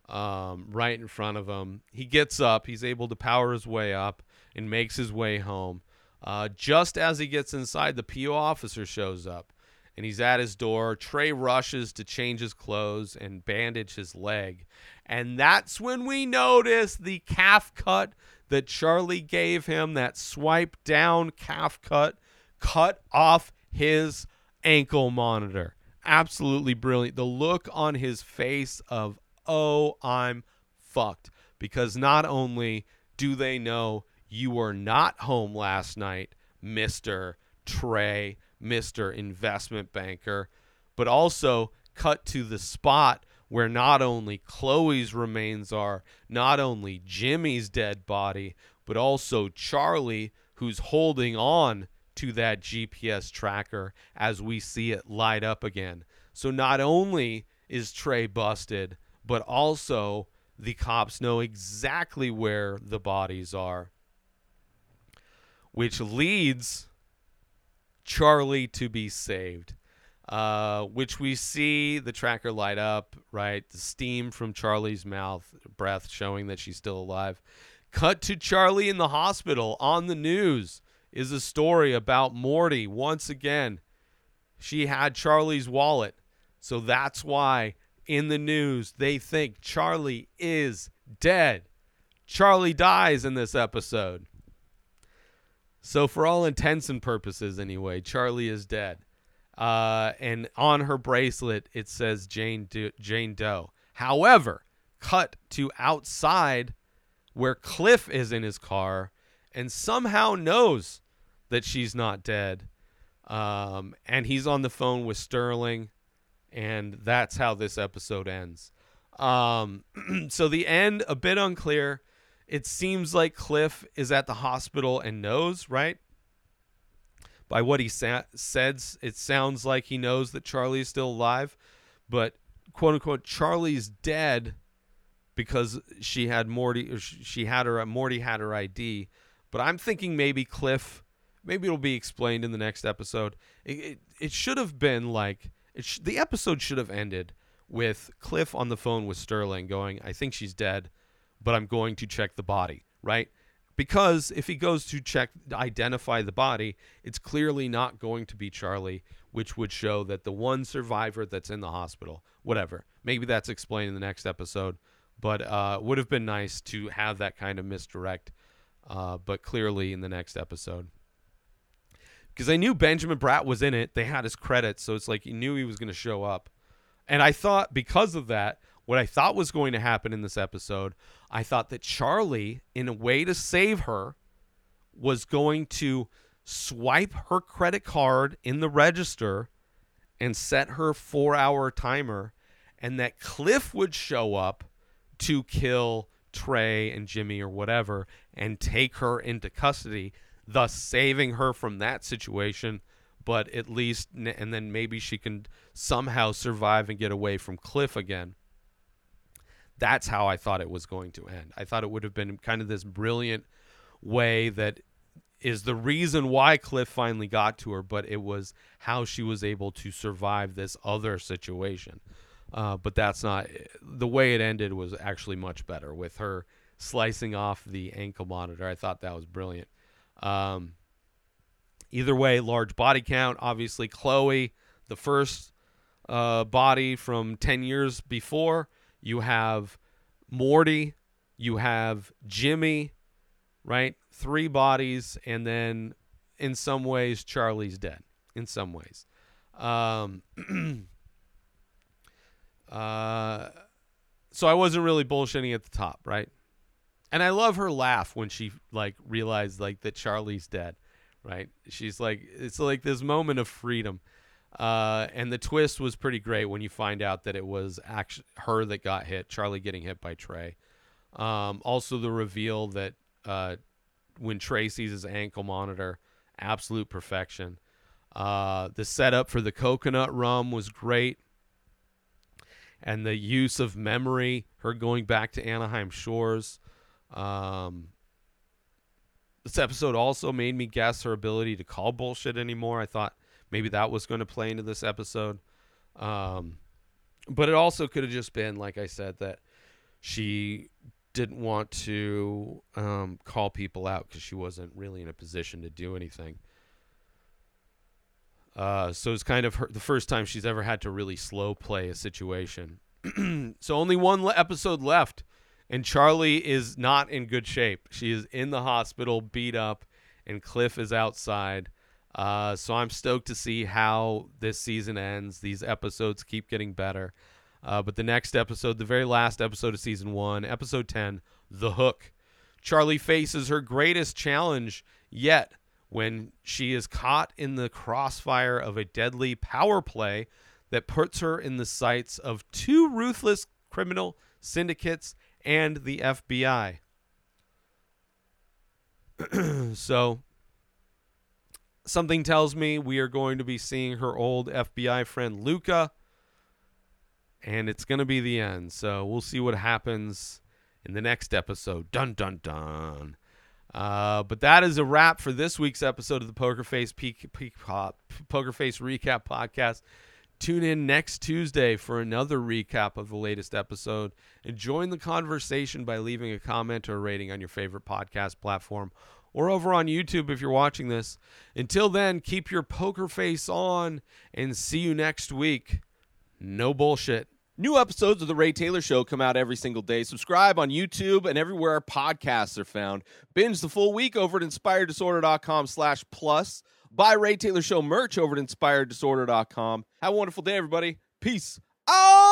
um, right in front of him. He gets up. He's able to power his way up and makes his way home. Uh, just as he gets inside, the PO officer shows up and he's at his door. Trey rushes to change his clothes and bandage his leg. And that's when we notice the calf cut that Charlie gave him, that swipe down calf cut, cut off his ankle monitor. Absolutely brilliant. The look on his face of, oh, I'm fucked. Because not only do they know you were not home last night, Mr. Trey, Mr. Investment Banker, but also cut to the spot where not only Chloe's remains are, not only Jimmy's dead body, but also Charlie, who's holding on to that GPS tracker as we see it light up again. So not only is Trey busted, but also the cops know exactly where the bodies are, which leads Charlie to be saved. Uh, which we see the tracker light up, right? The steam from Charlie's mouth, breath showing that she's still alive. Cut to Charlie in the hospital on the news is a story about Morty. Once again, she had Charlie's wallet. So that's why in the news they think Charlie is dead. Charlie dies in this episode. So, for all intents and purposes, anyway, Charlie is dead. Uh, and on her bracelet, it says Jane, Do- Jane Doe. However, cut to outside where Cliff is in his car and somehow knows that she's not dead. Um, and he's on the phone with Sterling, and that's how this episode ends. Um, <clears throat> so the end a bit unclear. It seems like Cliff is at the hospital and knows, right? By what he sa- says, it sounds like he knows that Charlie is still alive, but quote unquote Charlie's dead because she had Morty. Or she had her. Morty had her ID, but I'm thinking maybe Cliff. Maybe it'll be explained in the next episode. It it, it should have been like sh- the episode should have ended with Cliff on the phone with Sterling, going, "I think she's dead, but I'm going to check the body." Right? Because if he goes to check identify the body, it's clearly not going to be Charlie, which would show that the one survivor that's in the hospital, whatever. Maybe that's explained in the next episode but uh, would have been nice to have that kind of misdirect. Uh, but clearly in the next episode, because I knew Benjamin Bratt was in it, they had his credits, so it's like he knew he was going to show up, and I thought because of that, what I thought was going to happen in this episode, I thought that Charlie, in a way to save her, was going to swipe her credit card in the register and set her four hour timer, and that Cliff would show up to kill Trey and Jimmy or whatever and take her into custody, thus saving her from that situation. But at least, and then maybe she can somehow survive and get away from Cliff again. That's how I thought it was going to end. I thought it would have been kind of this brilliant way that is the reason why Cliff finally got to her, but it was how she was able to survive this other situation. Uh, but that's not the way it ended was actually much better with her slicing off the ankle monitor. I thought that was brilliant. Um, either way, large body count. Obviously, Chloe, the first uh, body from 10 years before. You have Morty. You have Jimmy, right? Three bodies. And then in some ways, Charlie's dead. In some ways. Um, <clears throat> Uh, so I wasn't really bullshitting at the top, right? And I love her laugh when she like realized like that Charlie's dead, right? She's like it's like this moment of freedom. Uh, and the twist was pretty great when you find out that it was actually her that got hit, Charlie getting hit by Trey. Um, also the reveal that uh, when Trey sees his ankle monitor, absolute perfection. Uh, the setup for the coconut rum was great. And the use of memory, her going back to Anaheim Shores. Um, this episode also made me guess her ability to call bullshit anymore. I thought maybe that was going to play into this episode. Um, but it also could have just been, like I said, that she didn't want to um, call people out because she wasn't really in a position to do anything. Uh, so it's kind of her, the first time she's ever had to really slow play a situation. <clears throat> so only one le- episode left, and Charlie is not in good shape. She is in the hospital, beat up, and Cliff is outside. Uh, so I'm stoked to see how this season ends. These episodes keep getting better. Uh, but the next episode, the very last episode of season one, episode 10, The Hook. Charlie faces her greatest challenge yet when she is caught in the crossfire of a deadly power play that puts her in the sights of two ruthless criminal syndicates and the FBI. <clears throat> so, something tells me we are going to be seeing her old FBI friend Luca, and it's going to be the end. So, we'll see what happens in the next episode. Dun, dun, dun. Uh, but that is a wrap for this week's episode of the Poker Face Peak, Peak, uh, Poker Face Recap Podcast. Tune in next Tuesday for another recap of the latest episode and join the conversation by leaving a comment or rating on your favorite podcast platform or over on YouTube if you're watching this. Until then, keep your poker face on and see you next week. No bullshit. New episodes of The Ray Taylor Show come out every single day. Subscribe on YouTube and everywhere our podcasts are found. Binge the full week over at inspireddisorder.com slash plus. Buy Ray Taylor Show merch over at inspireddisorder.com. Have a wonderful day, everybody. Peace out!